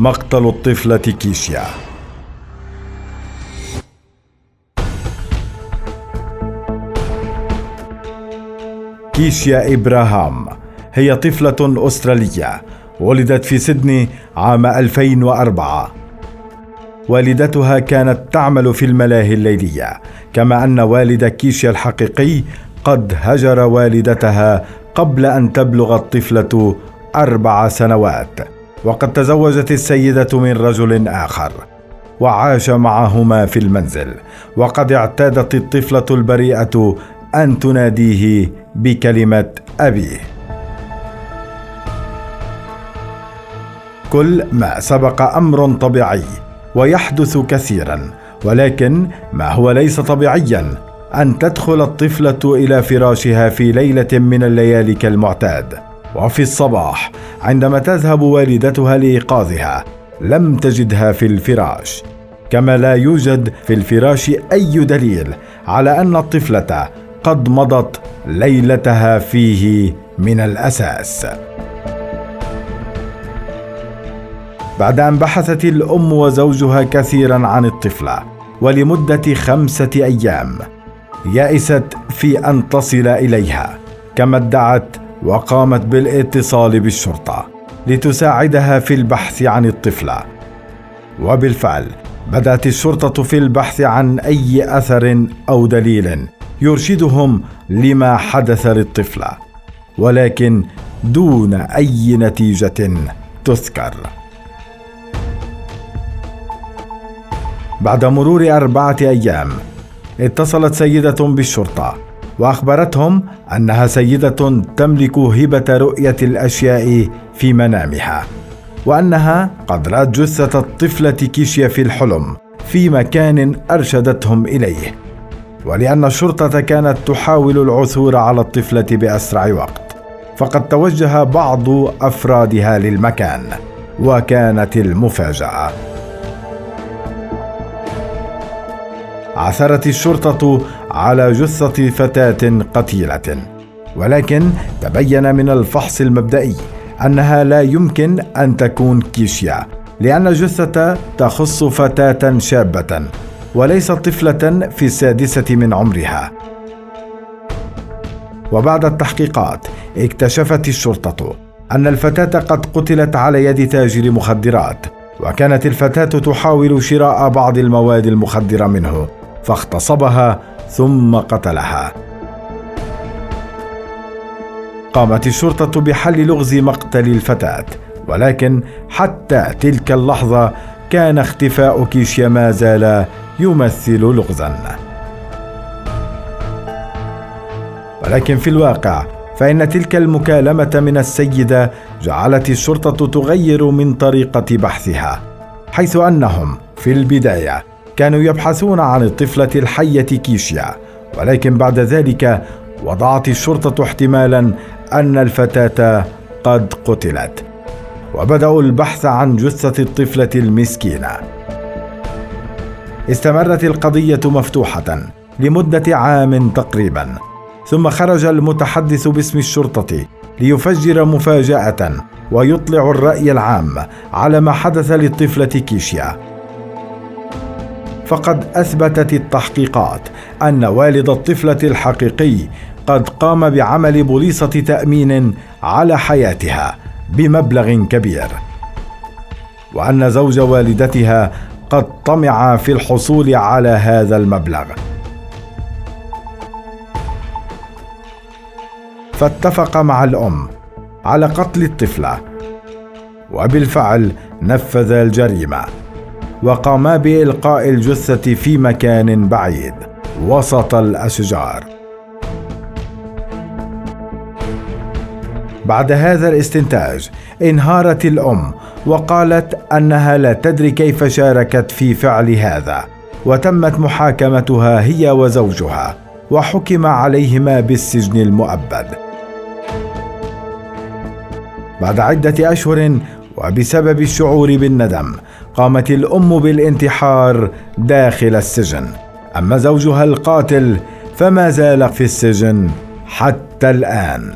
مقتل الطفلة كيشيا. كيشيا إبراهام هي طفلة أسترالية ولدت في سيدني عام 2004 والدتها كانت تعمل في الملاهي الليلية كما أن والد كيشيا الحقيقي قد هجر والدتها قبل أن تبلغ الطفلة أربع سنوات. وقد تزوجت السيدة من رجل آخر وعاش معهما في المنزل وقد اعتادت الطفلة البريئة أن تناديه بكلمة أبيه. كل ما سبق أمر طبيعي ويحدث كثيرا ولكن ما هو ليس طبيعيا أن تدخل الطفلة إلى فراشها في ليلة من الليالي كالمعتاد. وفي الصباح عندما تذهب والدتها لإيقاظها لم تجدها في الفراش. كما لا يوجد في الفراش أي دليل على أن الطفلة قد مضت ليلتها فيه من الأساس. بعد أن بحثت الأم وزوجها كثيرا عن الطفلة ولمدة خمسة أيام يئست في أن تصل إليها كما ادعت وقامت بالاتصال بالشرطة لتساعدها في البحث عن الطفلة. وبالفعل بدأت الشرطة في البحث عن أي أثر أو دليل يرشدهم لما حدث للطفلة ولكن دون أي نتيجة تذكر. بعد مرور أربعة أيام اتصلت سيدة بالشرطة وأخبرتهم أنها سيدة تملك هبة رؤية الأشياء في منامها وأنها قد رأت جثة الطفلة كيشيا في الحلم في مكان أرشدتهم إليه ولأن الشرطة كانت تحاول العثور على الطفلة بأسرع وقت فقد توجه بعض أفرادها للمكان وكانت المفاجأة. عثرت الشرطة على جثة فتاة قتيلة. ولكن تبين من الفحص المبدئي أنها لا يمكن أن تكون كيشيا لأن الجثة تخص فتاة شابة وليست طفلة في السادسة من عمرها. وبعد التحقيقات اكتشفت الشرطة أن الفتاة قد قتلت على يد تاجر مخدرات وكانت الفتاة تحاول شراء بعض المواد المخدرة منه. فاغتصبها ثم قتلها. قامت الشرطة بحل لغز مقتل الفتاة ولكن حتى تلك اللحظة كان اختفاء كيشيا ما زال يمثل لغزا. ولكن في الواقع فإن تلك المكالمة من السيدة جعلت الشرطة تغير من طريقة بحثها حيث أنهم في البداية كانوا يبحثون عن الطفلة الحية كيشيا ولكن بعد ذلك وضعت الشرطة احتمالا أن الفتاة قد قتلت وبدأوا البحث عن جثة الطفلة المسكينة. استمرت القضية مفتوحة لمدة عام تقريبا ثم خرج المتحدث باسم الشرطة ليفجر مفاجأة ويطلع الرأي العام على ما حدث للطفلة كيشيا. فقد أثبتت التحقيقات أن والد الطفلة الحقيقي قد قام بعمل بوليصة تأمين على حياتها بمبلغ كبير. وأن زوج والدتها قد طمع في الحصول على هذا المبلغ. فاتفق مع الأم على قتل الطفلة وبالفعل نفذ الجريمة. وقاما بإلقاء الجثة في مكان بعيد وسط الأشجار. بعد هذا الاستنتاج انهارت الأم وقالت أنها لا تدري كيف شاركت في فعل هذا وتمت محاكمتها هي وزوجها وحكم عليهما بالسجن المؤبد. بعد عدة أشهر وبسبب الشعور بالندم قامت الأم بالانتحار داخل السجن. أما زوجها القاتل فما زال في السجن حتى الآن.